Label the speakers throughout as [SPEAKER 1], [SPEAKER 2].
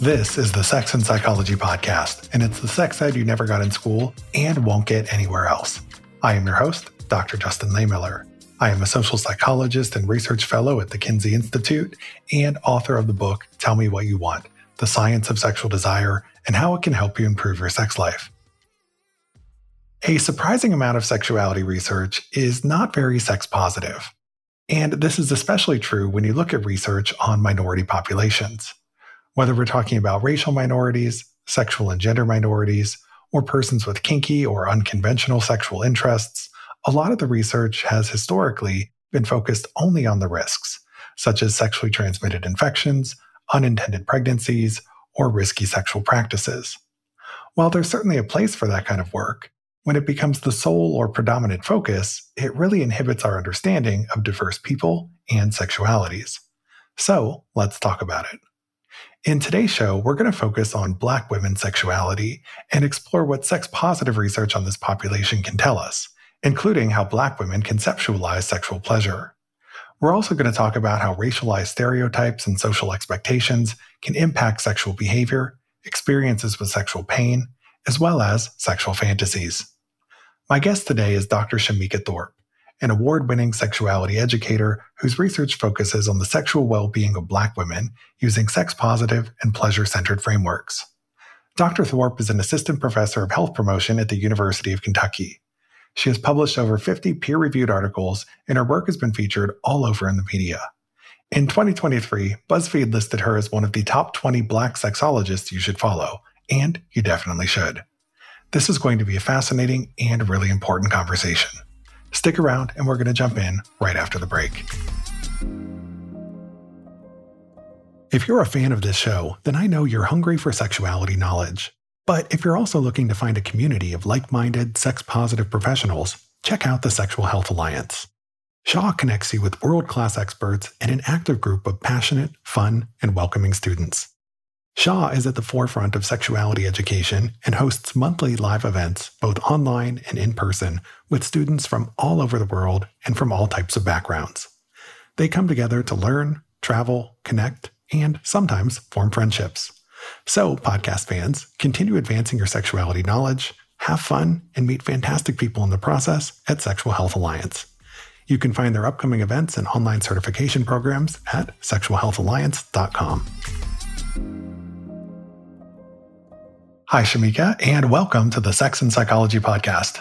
[SPEAKER 1] This is the Sex and Psychology Podcast, and it's the sex ed you never got in school and won't get anywhere else. I am your host, Dr. Justin Lehmiller. I am a social psychologist and research fellow at the Kinsey Institute and author of the book Tell Me What You Want The Science of Sexual Desire and How It Can Help You Improve Your Sex Life. A surprising amount of sexuality research is not very sex positive. And this is especially true when you look at research on minority populations. Whether we're talking about racial minorities, sexual and gender minorities, or persons with kinky or unconventional sexual interests, a lot of the research has historically been focused only on the risks, such as sexually transmitted infections, unintended pregnancies, or risky sexual practices. While there's certainly a place for that kind of work, when it becomes the sole or predominant focus, it really inhibits our understanding of diverse people and sexualities. So let's talk about it. In today's show, we're going to focus on Black women's sexuality and explore what sex positive research on this population can tell us, including how Black women conceptualize sexual pleasure. We're also going to talk about how racialized stereotypes and social expectations can impact sexual behavior, experiences with sexual pain, as well as sexual fantasies. My guest today is Dr. Shemeka Thorpe an award winning sexuality educator whose research focuses on the sexual well being of Black women using sex positive and pleasure centered frameworks. Dr. Thorpe is an assistant professor of health promotion at the University of Kentucky. She has published over 50 peer reviewed articles, and her work has been featured all over in the media. In 2023, BuzzFeed listed her as one of the top 20 Black sexologists you should follow, and you definitely should. This is going to be a fascinating and really important conversation. Stick around, and we're going to jump in right after the break. If you're a fan of this show, then I know you're hungry for sexuality knowledge. But if you're also looking to find a community of like minded, sex positive professionals, check out the Sexual Health Alliance. SHA connects you with world class experts and an active group of passionate, fun, and welcoming students. SHA is at the forefront of sexuality education and hosts monthly live events, both online and in person, with students from all over the world and from all types of backgrounds. They come together to learn, travel, connect, and sometimes form friendships. So, podcast fans, continue advancing your sexuality knowledge, have fun, and meet fantastic people in the process at Sexual Health Alliance. You can find their upcoming events and online certification programs at sexualhealthalliance.com. Hi, Shemeka, and welcome to the Sex and Psychology Podcast.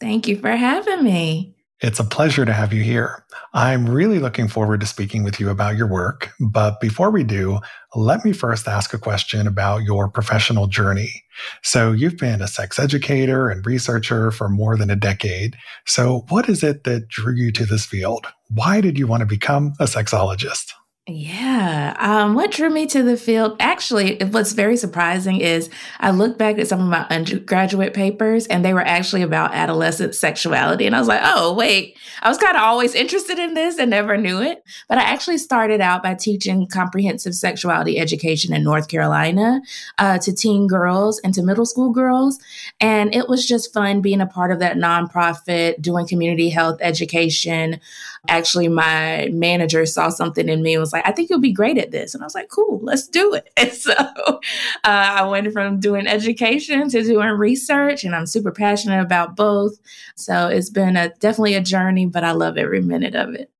[SPEAKER 2] Thank you for having me.
[SPEAKER 1] It's a pleasure to have you here. I'm really looking forward to speaking with you about your work. But before we do, let me first ask a question about your professional journey. So, you've been a sex educator and researcher for more than a decade. So, what is it that drew you to this field? Why did you want to become a sexologist?
[SPEAKER 2] Yeah. Um, what drew me to the field? Actually, what's very surprising is I look back at some of my undergraduate papers and they were actually about adolescent sexuality. And I was like, oh, wait, I was kind of always interested in this and never knew it. But I actually started out by teaching comprehensive sexuality education in North Carolina uh, to teen girls and to middle school girls. And it was just fun being a part of that nonprofit, doing community health education. Actually, my manager saw something in me and was like, I think you'll be great at this. And I was like, cool, let's do it. And so uh, I went from doing education to doing research, and I'm super passionate about both. So it's been a, definitely a journey, but I love every minute of it.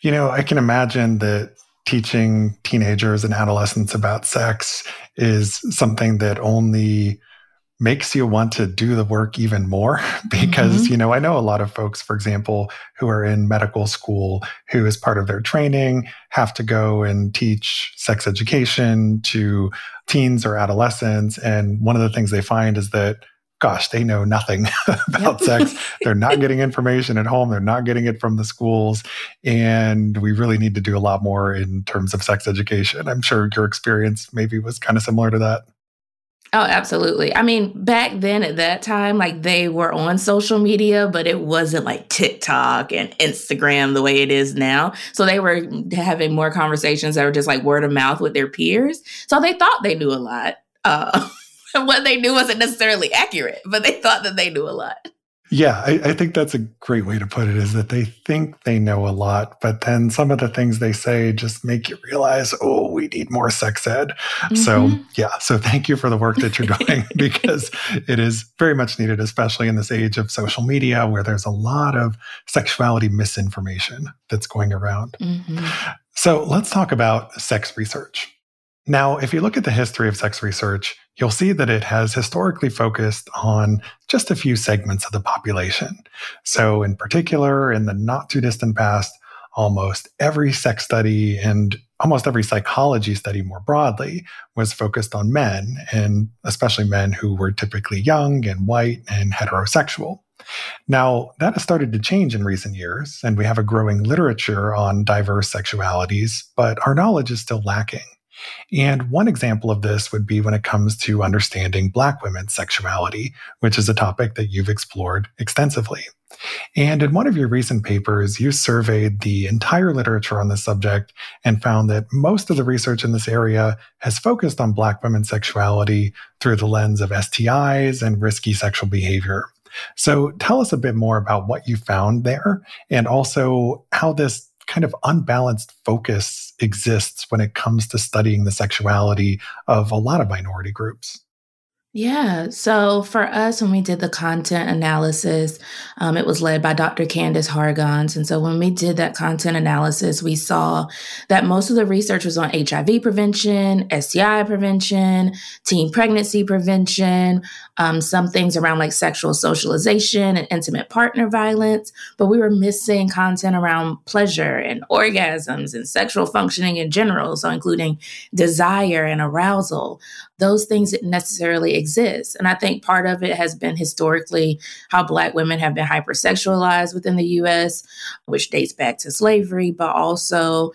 [SPEAKER 1] You know, I can imagine that teaching teenagers and adolescents about sex is something that only makes you want to do the work even more because mm-hmm. you know i know a lot of folks for example who are in medical school who as part of their training have to go and teach sex education to teens or adolescents and one of the things they find is that gosh they know nothing about sex. They're not getting information at home. They're not getting it from the schools and we really need to do a lot more in terms of sex education. I'm sure your experience maybe was kind of similar to that
[SPEAKER 2] Oh, absolutely. I mean, back then at that time, like they were on social media, but it wasn't like TikTok and Instagram the way it is now. So they were having more conversations that were just like word of mouth with their peers. So they thought they knew a lot. Uh, what they knew wasn't necessarily accurate, but they thought that they knew a lot.
[SPEAKER 1] Yeah, I, I, think that's a great way to put it is that they think they know a lot, but then some of the things they say just make you realize, oh, we need more sex ed. Mm-hmm. So, yeah, so thank you for the work that you're doing because it is very much needed, especially in this age of social media where there's a lot of sexuality misinformation that's going around. Mm-hmm. So, let's talk about sex research. Now, if you look at the history of sex research, you'll see that it has historically focused on just a few segments of the population. So, in particular, in the not too distant past, almost every sex study and almost every psychology study more broadly was focused on men, and especially men who were typically young and white and heterosexual. Now, that has started to change in recent years, and we have a growing literature on diverse sexualities, but our knowledge is still lacking. And one example of this would be when it comes to understanding Black women's sexuality, which is a topic that you've explored extensively. And in one of your recent papers, you surveyed the entire literature on this subject and found that most of the research in this area has focused on Black women's sexuality through the lens of STIs and risky sexual behavior. So tell us a bit more about what you found there and also how this kind of unbalanced focus exists when it comes to studying the sexuality of a lot of minority groups.
[SPEAKER 2] Yeah. So for us, when we did the content analysis, um, it was led by Dr. Candice Hargons. And so when we did that content analysis, we saw that most of the research was on HIV prevention, STI prevention, teen pregnancy prevention, um, some things around like sexual socialization and intimate partner violence. But we were missing content around pleasure and orgasms and sexual functioning in general. So including desire and arousal those things didn't necessarily exist. And I think part of it has been historically how Black women have been hypersexualized within the US, which dates back to slavery, but also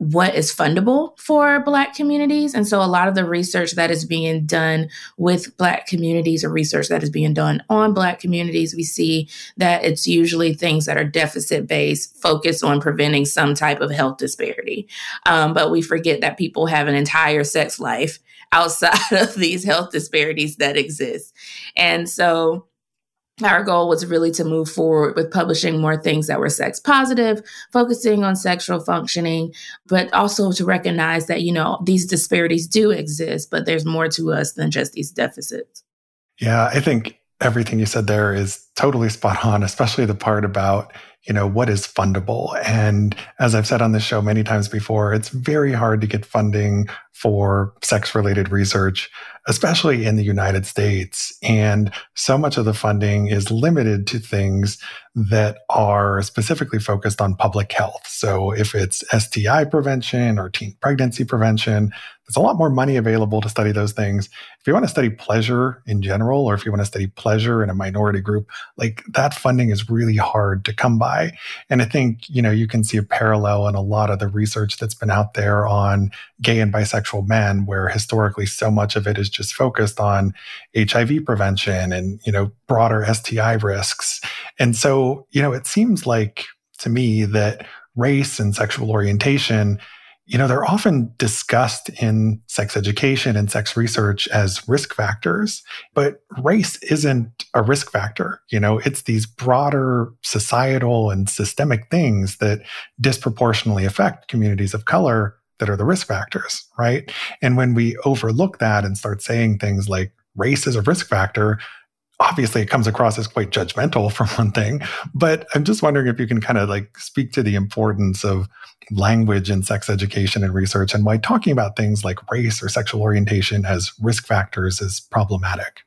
[SPEAKER 2] what is fundable for Black communities. And so a lot of the research that is being done with Black communities or research that is being done on Black communities, we see that it's usually things that are deficit based, focused on preventing some type of health disparity. Um, but we forget that people have an entire sex life outside of these health disparities that exist. And so our goal was really to move forward with publishing more things that were sex positive, focusing on sexual functioning, but also to recognize that, you know, these disparities do exist, but there's more to us than just these deficits.
[SPEAKER 1] Yeah, I think everything you said there is totally spot on, especially the part about you know, what is fundable? And as I've said on this show many times before, it's very hard to get funding for sex related research, especially in the United States. And so much of the funding is limited to things that are specifically focused on public health. So if it's STI prevention or teen pregnancy prevention, there's a lot more money available to study those things. If you want to study pleasure in general, or if you want to study pleasure in a minority group, like that funding is really hard to come by. And I think, you know, you can see a parallel in a lot of the research that's been out there on gay and bisexual men, where historically so much of it is just focused on HIV prevention and, you know, broader STI risks. And so, you know, it seems like to me that race and sexual orientation you know, they're often discussed in sex education and sex research as risk factors, but race isn't a risk factor. You know, it's these broader societal and systemic things that disproportionately affect communities of color that are the risk factors, right? And when we overlook that and start saying things like race is a risk factor, obviously it comes across as quite judgmental for one thing but i'm just wondering if you can kind of like speak to the importance of language in sex education and research and why talking about things like race or sexual orientation as risk factors is problematic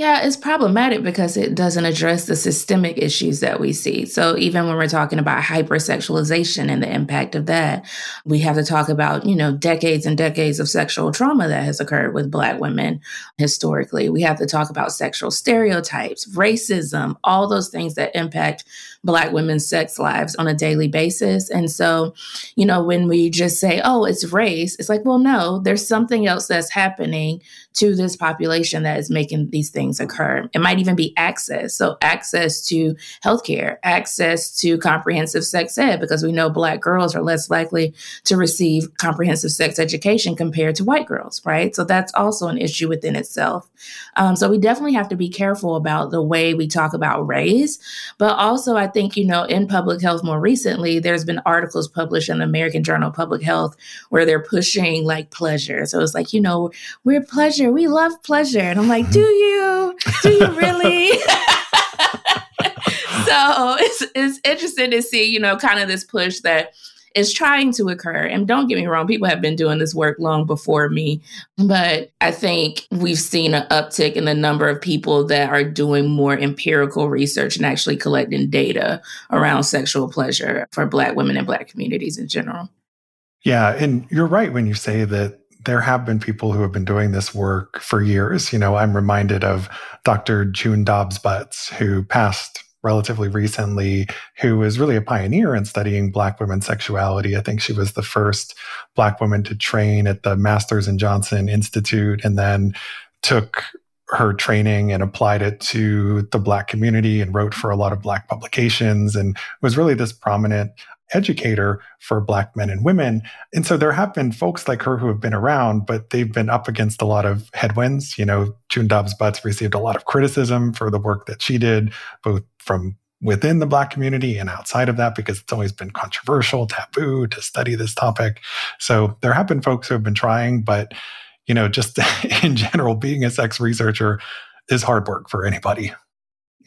[SPEAKER 2] yeah, it's problematic because it doesn't address the systemic issues that we see. So even when we're talking about hypersexualization and the impact of that, we have to talk about, you know, decades and decades of sexual trauma that has occurred with black women historically. We have to talk about sexual stereotypes, racism, all those things that impact black women's sex lives on a daily basis. And so, you know, when we just say, "Oh, it's race," it's like, "Well, no, there's something else that's happening to this population that is making these things occur. It might even be access. So, access to healthcare, access to comprehensive sex ed, because we know Black girls are less likely to receive comprehensive sex education compared to white girls, right? So, that's also an issue within itself. Um, so, we definitely have to be careful about the way we talk about race. But also, I think, you know, in public health more recently, there's been articles published in the American Journal of Public Health where they're pushing like pleasure. So, it's like, you know, we're pleasure. We love pleasure. And I'm like, do mm-hmm. you? Do you really? so it's it's interesting to see, you know, kind of this push that is trying to occur. And don't get me wrong, people have been doing this work long before me, but I think we've seen an uptick in the number of people that are doing more empirical research and actually collecting data around sexual pleasure for Black women and Black communities in general.
[SPEAKER 1] Yeah, and you're right when you say that there have been people who have been doing this work for years. You know, I'm reminded of Dr. June Dobbs Butts, who passed relatively recently, who was really a pioneer in studying Black women's sexuality. I think she was the first Black woman to train at the Masters and Johnson Institute and then took her training and applied it to the Black community and wrote for a lot of Black publications and was really this prominent educator for Black men and women. And so there have been folks like her who have been around, but they've been up against a lot of headwinds. You know, June Dobbs Butts received a lot of criticism for the work that she did, both from within the Black community and outside of that, because it's always been controversial, taboo to study this topic. So there have been folks who have been trying, but, you know, just in general, being a sex researcher is hard work for anybody.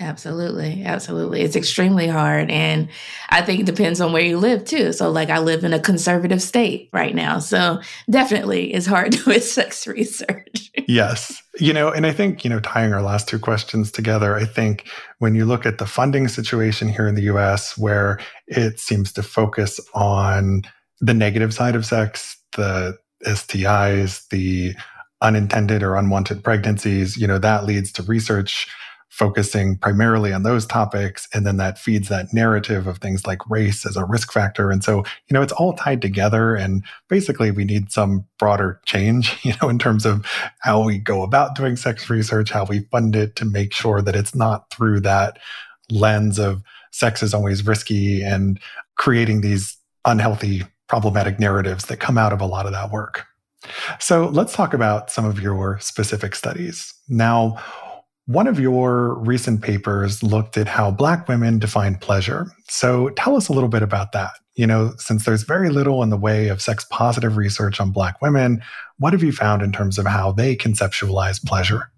[SPEAKER 2] Absolutely. Absolutely. It's extremely hard. And I think it depends on where you live too. So, like, I live in a conservative state right now. So, definitely it's hard to do sex research.
[SPEAKER 1] yes. You know, and I think, you know, tying our last two questions together, I think when you look at the funding situation here in the US, where it seems to focus on the negative side of sex, the STIs, the unintended or unwanted pregnancies, you know, that leads to research focusing primarily on those topics. And then that feeds that narrative of things like race as a risk factor. And so, you know, it's all tied together. And basically, we need some broader change, you know, in terms of how we go about doing sex research, how we fund it to make sure that it's not through that lens of sex is always risky and creating these unhealthy, problematic narratives that come out of a lot of that work. So let's talk about some of your specific studies. Now, one of your recent papers looked at how Black women define pleasure. So tell us a little bit about that. You know, since there's very little in the way of sex positive research on Black women, what have you found in terms of how they conceptualize pleasure?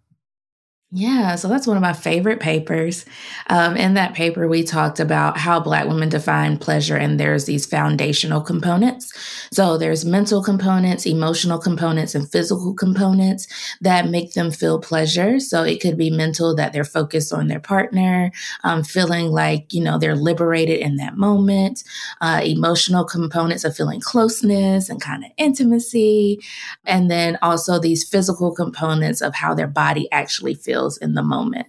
[SPEAKER 2] Yeah, so that's one of my favorite papers. Um, in that paper, we talked about how Black women define pleasure, and there's these foundational components. So there's mental components, emotional components, and physical components that make them feel pleasure. So it could be mental that they're focused on their partner, um, feeling like you know they're liberated in that moment. Uh, emotional components of feeling closeness and kind of intimacy, and then also these physical components of how their body actually feels feels in the moment.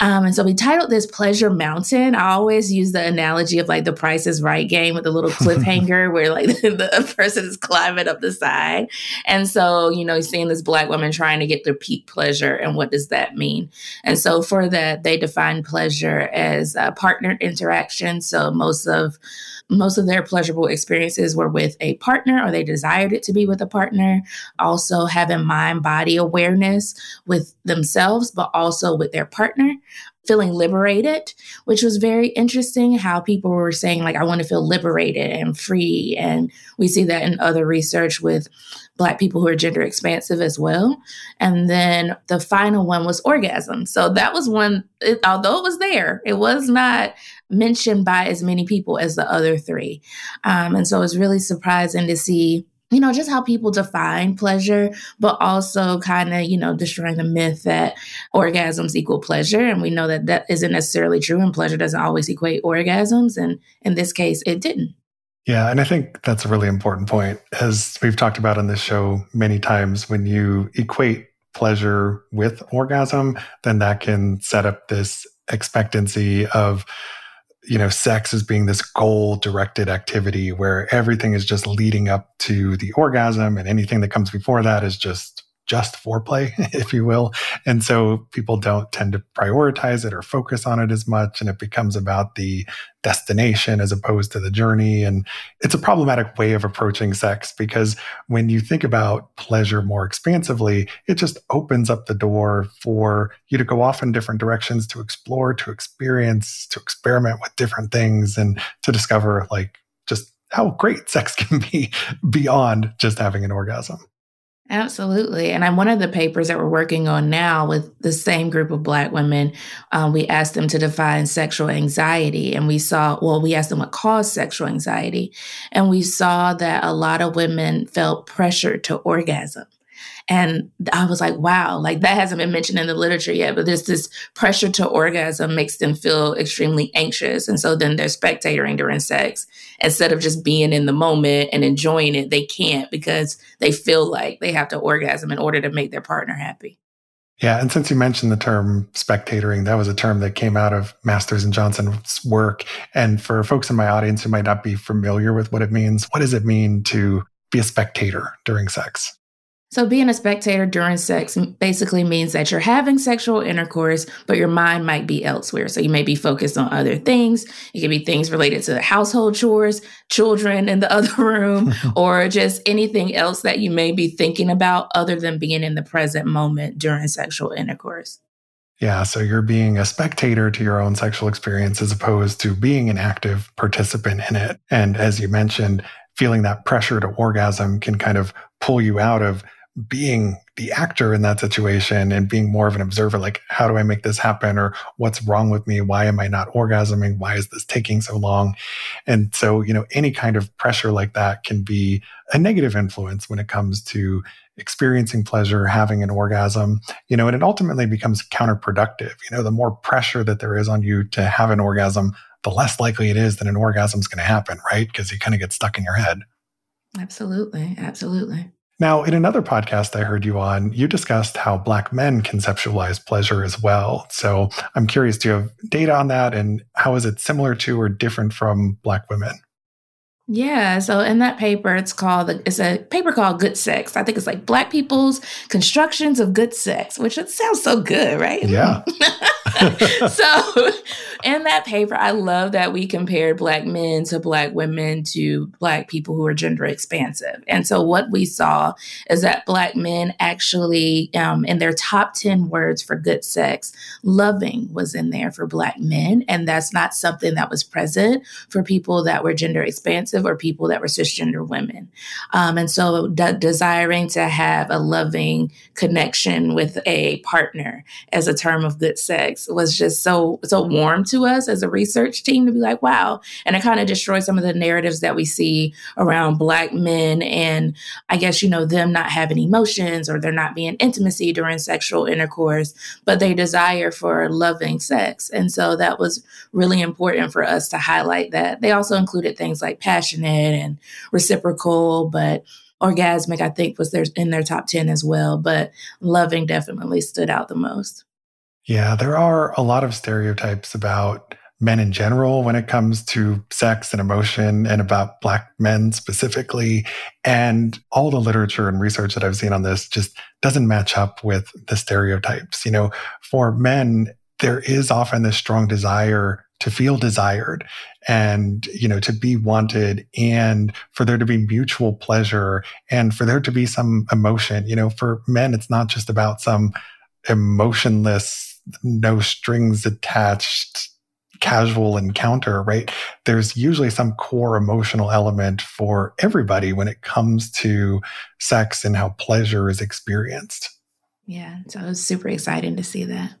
[SPEAKER 2] Um, and so we titled this Pleasure Mountain. I always use the analogy of like the Price is Right game with a little cliffhanger where like the, the, person is climbing up the side. And so, you know, you're seeing this black woman trying to get their peak pleasure. And what does that mean? And so for that, they define pleasure as a partnered interaction. So most of most of their pleasurable experiences were with a partner or they desired it to be with a partner. Also, having mind body awareness with themselves, but also with their partner feeling liberated, which was very interesting how people were saying, like, I want to feel liberated and free. And we see that in other research with Black people who are gender expansive as well. And then the final one was orgasm. So that was one, it, although it was there, it was not mentioned by as many people as the other three. Um, and so it's really surprising to see you know, just how people define pleasure, but also kind of, you know, destroying the myth that orgasms equal pleasure. And we know that that isn't necessarily true, and pleasure doesn't always equate orgasms. And in this case, it didn't.
[SPEAKER 1] Yeah. And I think that's a really important point. As we've talked about on this show many times, when you equate pleasure with orgasm, then that can set up this expectancy of you know, sex as being this goal directed activity where everything is just leading up to the orgasm and anything that comes before that is just just foreplay, if you will. And so people don't tend to prioritize it or focus on it as much. And it becomes about the destination as opposed to the journey. And it's a problematic way of approaching sex because when you think about pleasure more expansively, it just opens up the door for you to go off in different directions, to explore, to experience, to experiment with different things, and to discover like just how great sex can be beyond just having an orgasm.
[SPEAKER 2] Absolutely. And I'm one of the papers that we're working on now with the same group of Black women. Um, we asked them to define sexual anxiety, and we saw, well, we asked them what caused sexual anxiety. And we saw that a lot of women felt pressure to orgasm. And I was like, wow, like that hasn't been mentioned in the literature yet, but there's this pressure to orgasm makes them feel extremely anxious. And so then they're spectating during sex instead of just being in the moment and enjoying it. They can't because they feel like they have to orgasm in order to make their partner happy.
[SPEAKER 1] Yeah, and since you mentioned the term spectatoring, that was a term that came out of Masters and Johnson's work. And for folks in my audience who might not be familiar with what it means, what does it mean to be a spectator during sex?
[SPEAKER 2] So, being a spectator during sex basically means that you're having sexual intercourse, but your mind might be elsewhere. So, you may be focused on other things. It could be things related to the household chores, children in the other room, or just anything else that you may be thinking about other than being in the present moment during sexual intercourse.
[SPEAKER 1] Yeah, so you're being a spectator to your own sexual experience as opposed to being an active participant in it. And as you mentioned, feeling that pressure to orgasm can kind of pull you out of being the actor in that situation and being more of an observer like how do i make this happen? Or what's wrong with me? Why am i not orgasming? Why is this taking so long? And so you know any kind of pressure like that can be a negative influence when it comes to experiencing pleasure having an orgasm you know and it ultimately becomes counterproductive. You know the more pressure that there is on you to have an orgasm the less likely it is that an orgasm is going to happen right? Because you kind of get stuck in your head.
[SPEAKER 2] Absolutely absolutely
[SPEAKER 1] now, in another podcast I heard you on, you discussed how Black men conceptualize pleasure as well. So I'm curious, do you have data on that? And how is it similar to or different from Black women?
[SPEAKER 2] Yeah, so in that paper, it's called it's a paper called Good Sex. I think it's like Black people's constructions of good sex, which it sounds so good, right?
[SPEAKER 1] Yeah.
[SPEAKER 2] so in that paper, I love that we compared Black men to Black women to Black people who are gender expansive. And so what we saw is that Black men actually, um, in their top 10 words for good sex, loving was in there for Black men. And that's not something that was present for people that were gender expansive or people that were cisgender women. Um, and so de- desiring to have a loving connection with a partner as a term of good sex was just so, so warm to us as a research team to be like, wow. And it kind of destroys some of the narratives that we see around Black men and I guess, you know, them not having emotions or they're not being intimacy during sexual intercourse, but they desire for loving sex. And so that was really important for us to highlight that. They also included things like passionate and reciprocal, but orgasmic, I think, was there in their top 10 as well. But loving definitely stood out the most.
[SPEAKER 1] Yeah, there are a lot of stereotypes about men in general when it comes to sex and emotion and about black men specifically. And all the literature and research that I've seen on this just doesn't match up with the stereotypes. You know, for men, there is often this strong desire to feel desired and you know to be wanted and for there to be mutual pleasure and for there to be some emotion you know for men it's not just about some emotionless no strings attached casual encounter, right? There's usually some core emotional element for everybody when it comes to sex and how pleasure is experienced.
[SPEAKER 2] Yeah, so it was super exciting to see that.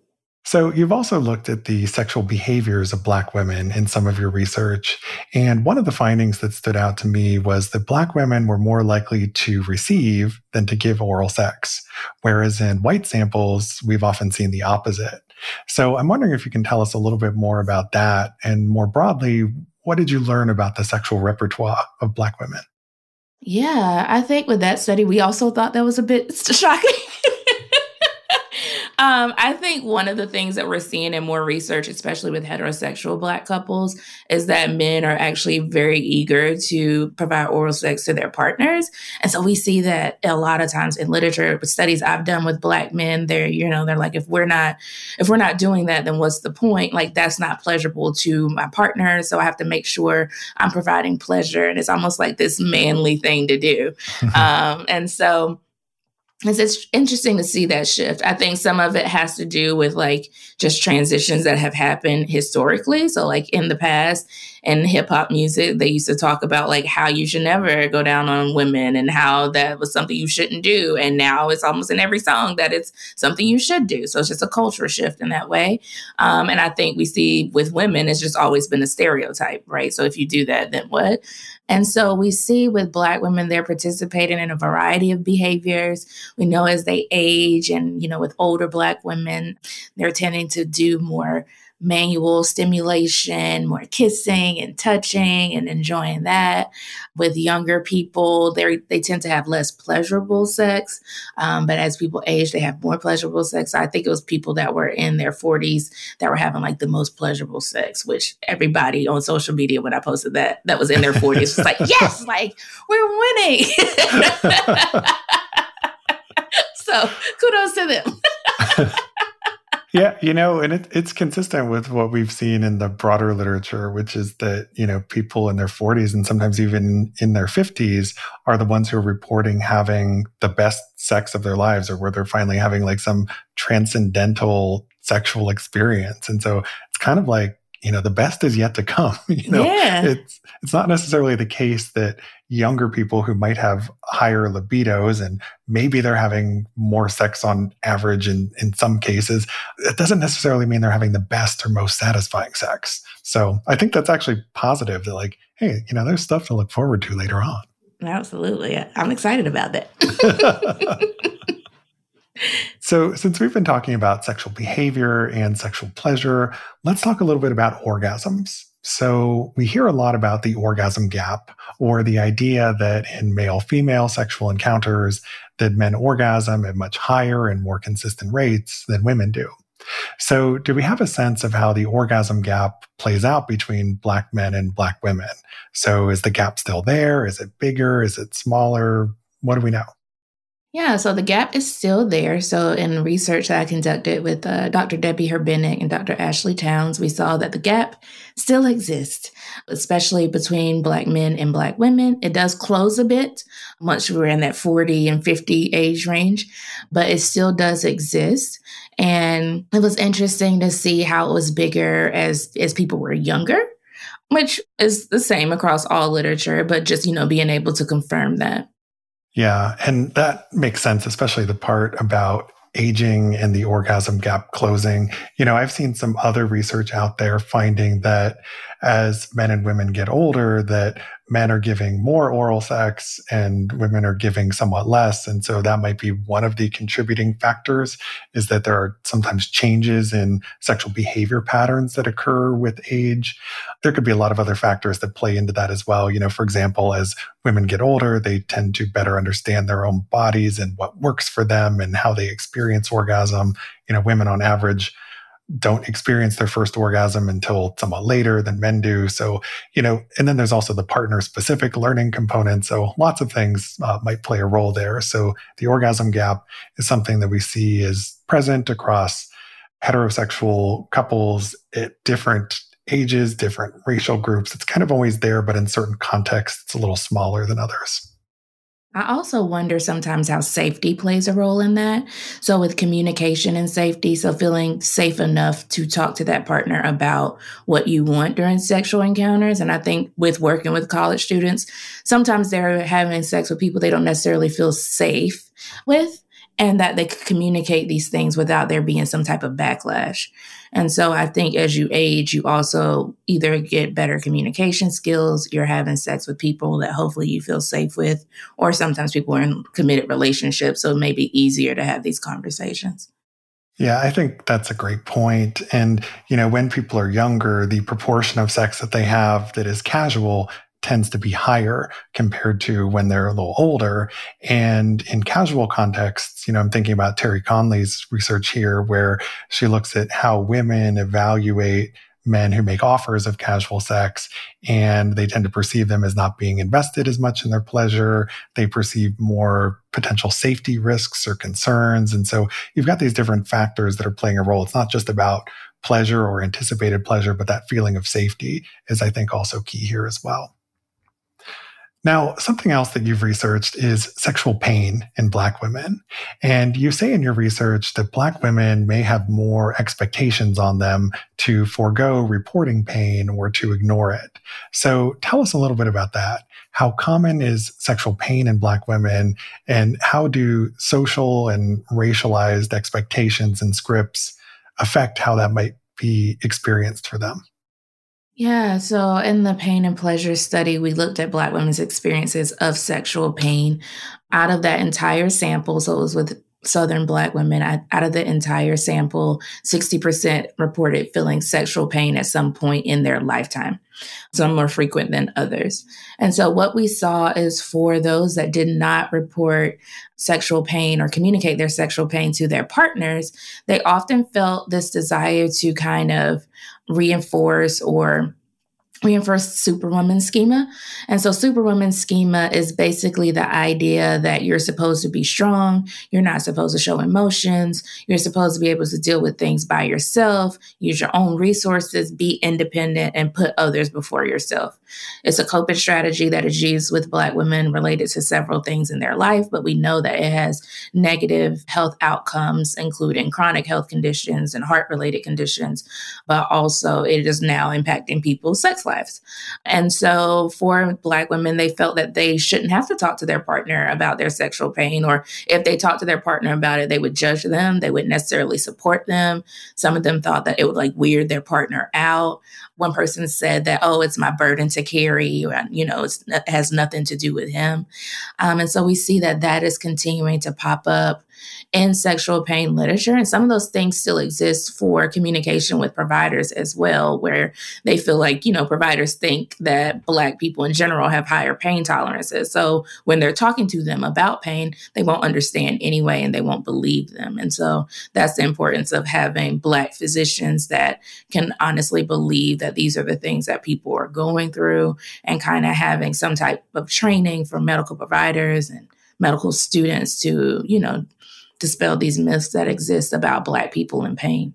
[SPEAKER 1] So, you've also looked at the sexual behaviors of Black women in some of your research. And one of the findings that stood out to me was that Black women were more likely to receive than to give oral sex. Whereas in white samples, we've often seen the opposite. So, I'm wondering if you can tell us a little bit more about that. And more broadly, what did you learn about the sexual repertoire of Black women?
[SPEAKER 2] Yeah, I think with that study, we also thought that was a bit shocking. Um, I think one of the things that we're seeing in more research, especially with heterosexual Black couples, is that men are actually very eager to provide oral sex to their partners. And so we see that a lot of times in literature, with studies I've done with Black men, they're, you know, they're like, if we're not, if we're not doing that, then what's the point? Like, that's not pleasurable to my partner. So I have to make sure I'm providing pleasure. And it's almost like this manly thing to do. um, and so, it's interesting to see that shift. I think some of it has to do with like just transitions that have happened historically. So, like in the past, in hip hop music, they used to talk about like how you should never go down on women and how that was something you shouldn't do. And now it's almost in every song that it's something you should do. So, it's just a cultural shift in that way. Um, and I think we see with women, it's just always been a stereotype, right? So, if you do that, then what? And so we see with Black women, they're participating in a variety of behaviors. We know as they age, and, you know, with older Black women, they're tending to do more manual stimulation, more kissing and touching and enjoying that. With younger people, they they tend to have less pleasurable sex, um, but as people age, they have more pleasurable sex. So I think it was people that were in their 40s that were having like the most pleasurable sex, which everybody on social media when I posted that that was in their 40s was like, yes, like we're winning. so kudos to them.
[SPEAKER 1] Yeah, you know, and it, it's consistent with what we've seen in the broader literature, which is that, you know, people in their 40s and sometimes even in their 50s are the ones who are reporting having the best sex of their lives or where they're finally having like some transcendental sexual experience. And so it's kind of like, you know, the best is yet to come. you know,
[SPEAKER 2] yeah.
[SPEAKER 1] it's it's not necessarily the case that younger people who might have higher libidos and maybe they're having more sex on average in, in some cases, it doesn't necessarily mean they're having the best or most satisfying sex. So I think that's actually positive that like, hey, you know, there's stuff to look forward to later on.
[SPEAKER 2] Absolutely. I'm excited about that.
[SPEAKER 1] so, since we've been talking about sexual behavior and sexual pleasure, let's talk a little bit about orgasms. So we hear a lot about the orgasm gap or the idea that in male female sexual encounters that men orgasm at much higher and more consistent rates than women do. So do we have a sense of how the orgasm gap plays out between black men and black women? So is the gap still there? Is it bigger? Is it smaller? What do we know?
[SPEAKER 2] Yeah, so the gap is still there. So, in research that I conducted with uh, Dr. Debbie Herbenick and Dr. Ashley Townes, we saw that the gap still exists, especially between Black men and Black women. It does close a bit once we're in that 40 and 50 age range, but it still does exist. And it was interesting to see how it was bigger as, as people were younger which is the same across all literature, but just, you know, being able to confirm that.
[SPEAKER 1] Yeah. And that makes sense, especially the part about aging and the orgasm gap closing. You know, I've seen some other research out there finding that as men and women get older, that men are giving more oral sex and women are giving somewhat less. And so that might be one of the contributing factors is that there are sometimes changes in sexual behavior patterns that occur with age. There could be a lot of other factors that play into that as well. You know, for example, as women get older, they tend to better understand their own bodies and what works for them and how they experience orgasm. You know, women on average don't experience their first orgasm until somewhat later than men do. So, you know, and then there's also the partner specific learning component. So lots of things uh, might play a role there. So the orgasm gap is something that we see is present across heterosexual couples at different ages, different racial groups. It's kind of always there, but in certain contexts, it's a little smaller than others.
[SPEAKER 2] I also wonder sometimes how safety plays a role in that. So, with communication and safety, so feeling safe enough to talk to that partner about what you want during sexual encounters. And I think with working with college students, sometimes they're having sex with people they don't necessarily feel safe with and that they could communicate these things without there being some type of backlash. And so I think as you age, you also either get better communication skills, you're having sex with people that hopefully you feel safe with, or sometimes people are in committed relationships. So it may be easier to have these conversations.
[SPEAKER 1] Yeah, I think that's a great point. And, you know, when people are younger, the proportion of sex that they have that is casual tends to be higher compared to when they're a little older. And in casual contexts, you know, I'm thinking about Terri Conley's research here, where she looks at how women evaluate men who make offers of casual sex and they tend to perceive them as not being invested as much in their pleasure. They perceive more potential safety risks or concerns. And so you've got these different factors that are playing a role. It's not just about pleasure or anticipated pleasure, but that feeling of safety is, I think, also key here as well. Now, something else that you've researched is sexual pain in Black women. And you say in your research that Black women may have more expectations on them to forego reporting pain or to ignore it. So tell us a little bit about that. How common is sexual pain in Black women? And how do social and racialized expectations and scripts affect how that might be experienced for them?
[SPEAKER 2] Yeah, so in the pain and pleasure study, we looked at Black women's experiences of sexual pain. Out of that entire sample, so it was with Southern Black women, out of the entire sample, 60% reported feeling sexual pain at some point in their lifetime, some more frequent than others. And so, what we saw is for those that did not report sexual pain or communicate their sexual pain to their partners, they often felt this desire to kind of reinforce or reinforce superwoman schema. And so superwoman schema is basically the idea that you're supposed to be strong, you're not supposed to show emotions, you're supposed to be able to deal with things by yourself, use your own resources, be independent and put others before yourself. It's a coping strategy that is used with black women related to several things in their life, but we know that it has negative health outcomes including chronic health conditions and heart related conditions, but also it is now impacting people's sex lives. And so for Black women, they felt that they shouldn't have to talk to their partner about their sexual pain, or if they talked to their partner about it, they would judge them. They wouldn't necessarily support them. Some of them thought that it would like weird their partner out. One person said that, oh, it's my burden to carry, you know, it has nothing to do with him. Um, and so we see that that is continuing to pop up in sexual pain literature. And some of those things still exist for communication with providers as well, where they feel like, you know, providers think that Black people in general have higher pain tolerances. So when they're talking to them about pain, they won't understand anyway and they won't believe them. And so that's the importance of having Black physicians that can honestly believe that these are the things that people are going through and kind of having some type of training for medical providers and medical students to, you know, dispel these myths that exist about Black people in pain.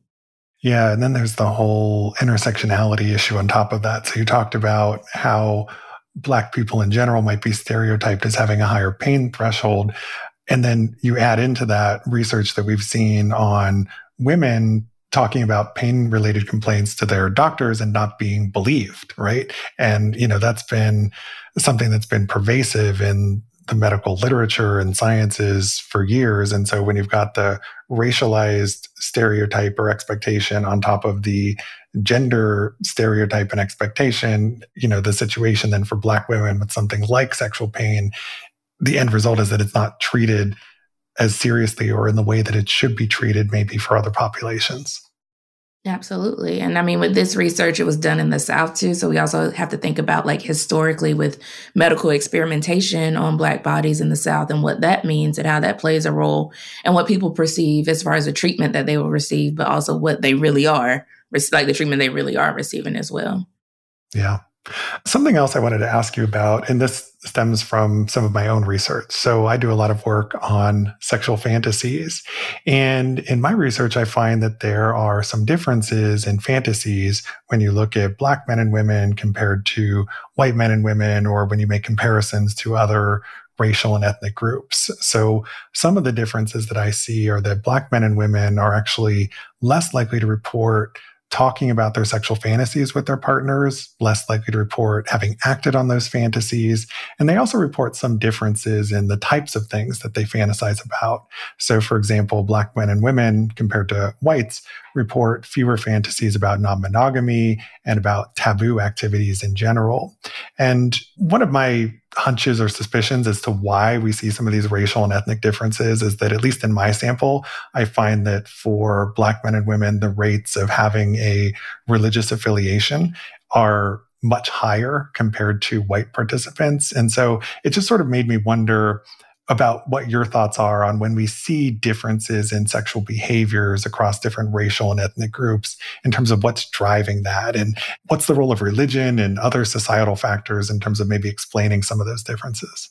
[SPEAKER 1] Yeah. And then there's the whole intersectionality issue on top of that. So you talked about how Black people in general might be stereotyped as having a higher pain threshold. And then you add into that research that we've seen on women talking about pain related complaints to their doctors and not being believed, right? And, you know, that's been something that's been pervasive in the medical literature and sciences for years. And so when you've got the racialized stereotype or expectation on top of the gender stereotype and expectation, you know, the situation then for Black women with something like sexual pain, the end result is that it's not treated as seriously or in the way that it should be treated, maybe for other populations.
[SPEAKER 2] Absolutely. And I mean, with this research, it was done in the South too. So we also have to think about like historically with medical experimentation on Black bodies in the South and what that means and how that plays a role and what people perceive as far as the treatment that they will receive, but also what they really are, like the treatment they really are receiving as well.
[SPEAKER 1] Yeah. Something else I wanted to ask you about, and this stems from some of my own research. So I do a lot of work on sexual fantasies. And in my research, I find that there are some differences in fantasies when you look at Black men and women compared to white men and women, or when you make comparisons to other racial and ethnic groups. So some of the differences that I see are that Black men and women are actually less likely to report talking about their sexual fantasies with their partners, less likely to report having acted on those fantasies. And they also report some differences in the types of things that they fantasize about. So, for example, Black men and women compared to whites report fewer fantasies about non monogamy and about taboo activities in general. And one of my hunches or suspicions as to why we see some of these racial and ethnic differences is that, at least in my sample, I find that for Black men and women, the rates of having a religious affiliation are much higher compared to white participants. And so it just sort of made me wonder about what your thoughts are on when we see differences in sexual behaviors across different racial and ethnic groups in terms of what's driving that and what's the role of religion and other societal factors in terms of maybe explaining some of those differences.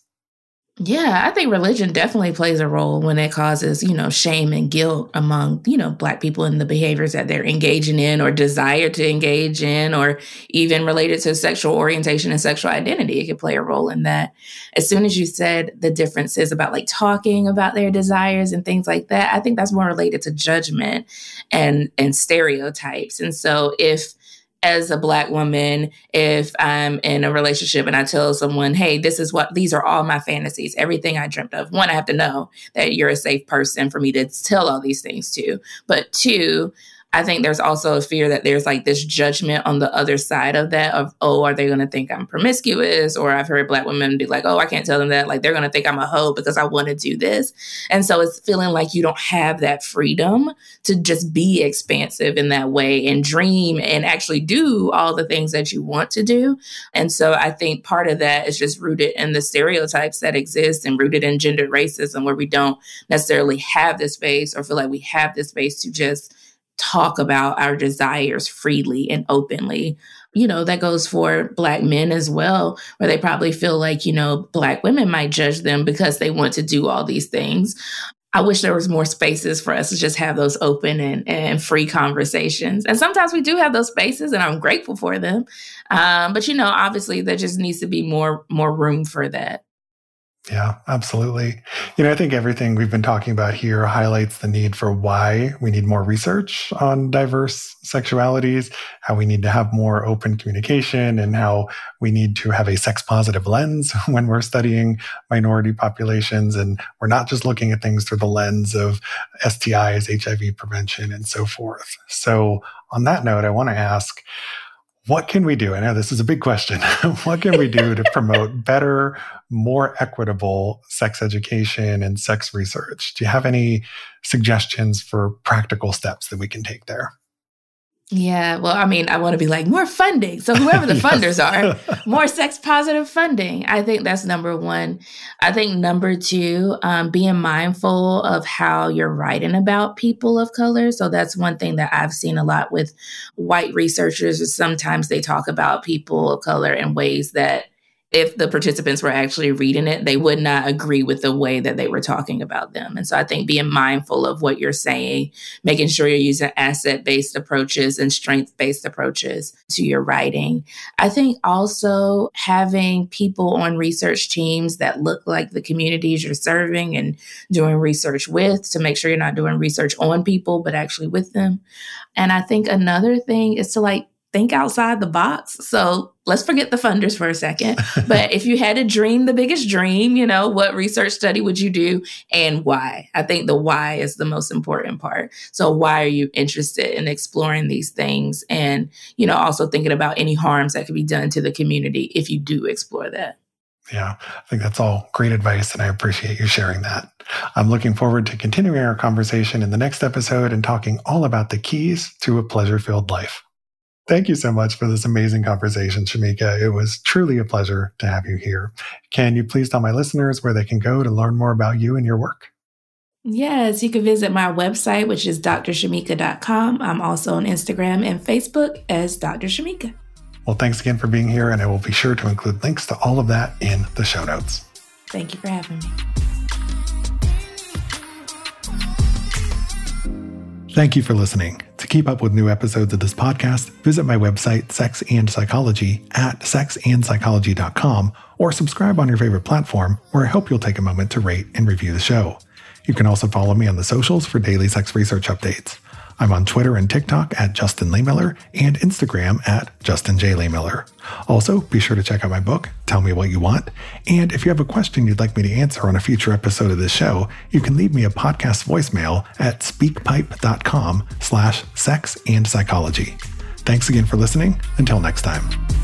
[SPEAKER 2] Yeah, I think religion definitely plays a role when it causes, you know, shame and guilt among, you know, Black people in the behaviors that they're engaging in or desire to engage in, or even related to sexual orientation and sexual identity. It could play a role in that. As soon as you said the differences about like talking about their desires and things like that, I think that's more related to judgment and and stereotypes. And so if as a black woman if i'm in a relationship and i tell someone hey this is what these are all my fantasies everything i dreamt of. One i have to know that you're a safe person for me to tell all these things to. But two I think there's also a fear that there's like this judgment on the other side of that of, oh, are they going to think I'm promiscuous? Or I've heard black women be like, oh, I can't tell them that. Like they're going to think I'm a hoe because I want to do this. And so it's feeling like you don't have that freedom to just be expansive in that way and dream and actually do all the things that you want to do. And so I think part of that is just rooted in the stereotypes that exist and rooted in gendered racism where we don't necessarily have the space or feel like we have the space to just talk about our desires freely and openly. You know, that goes for Black men as well, where they probably feel like, you know, Black women might judge them because they want to do all these things. I wish there was more spaces for us to just have those open and, and free conversations. And sometimes we do have those spaces, and I'm grateful for them. Um, but you know, obviously, there just needs to be more more room for that.
[SPEAKER 1] Yeah, absolutely. You know, I think everything we've been talking about here highlights the need for why we need more research on diverse sexualities, how we need to have more open communication, and how we need to have a sex positive lens when we're studying minority populations. And we're not just looking at things through the lens of STIs, HIV prevention, and so forth. So, on that note, I want to ask, what can we do? I know this is a big question. what can we do to promote better, more equitable sex education and sex research? Do you have any suggestions for practical steps that we can take there?
[SPEAKER 2] Yeah, well, I mean, I want to be like more funding. So whoever the funders are, more sex positive funding. I think that's number one. I think number two, um, being mindful of how you're writing about people of color. So that's one thing that I've seen a lot with white researchers. Is sometimes they talk about people of color in ways that if the participants were actually reading it, they would not agree with the way that they were talking about them. And so I think being mindful of what you're saying, making sure you're using asset based approaches and strength based approaches to your writing. I think also having people on research teams that look like the communities you're serving and doing research with to make sure you're not doing research on people, but actually with them. And I think another thing is to like think outside the box. So let's forget the funders for a second. but if you had to dream the biggest dream, you know, what research study would you do and why? I think the why is the most important part. So why are you interested in exploring these things and, you know, also thinking about any harms that could be done to the community if you do explore that?
[SPEAKER 1] Yeah, I think that's all great advice, and I appreciate you sharing that. I'm looking forward to continuing our conversation in the next episode and talking all about the keys to a pleasure filled life. Thank you so much for this amazing conversation, Shemeka. It was truly a pleasure to have you here. Can you please tell my listeners where they can go to learn more about you and your work?
[SPEAKER 2] Yes, you can visit my website, which is drshemeka.com. I'm also on Instagram and Facebook as Dr. Shemeka.
[SPEAKER 1] Well, thanks again for being here, and I will be sure to include links to all of that in the show notes.
[SPEAKER 2] Thank you for having me.
[SPEAKER 1] Thank you for listening. To keep up with new episodes of this podcast, visit my website, Sex and Psychology, at sexandpsychology.com, or subscribe on your favorite platform, where I hope you'll take a moment to rate and review the show. You can also follow me on the socials for daily sex research updates. I'm on Twitter and TikTok at Justin Lehmiller and Instagram at Justin J. Lehmiller. Also, be sure to check out my book, Tell Me What You Want. And if you have a question you'd like me to answer on a future episode of this show, you can leave me a podcast voicemail at speakpipe.com slash sex and psychology. Thanks again for listening. Until next time.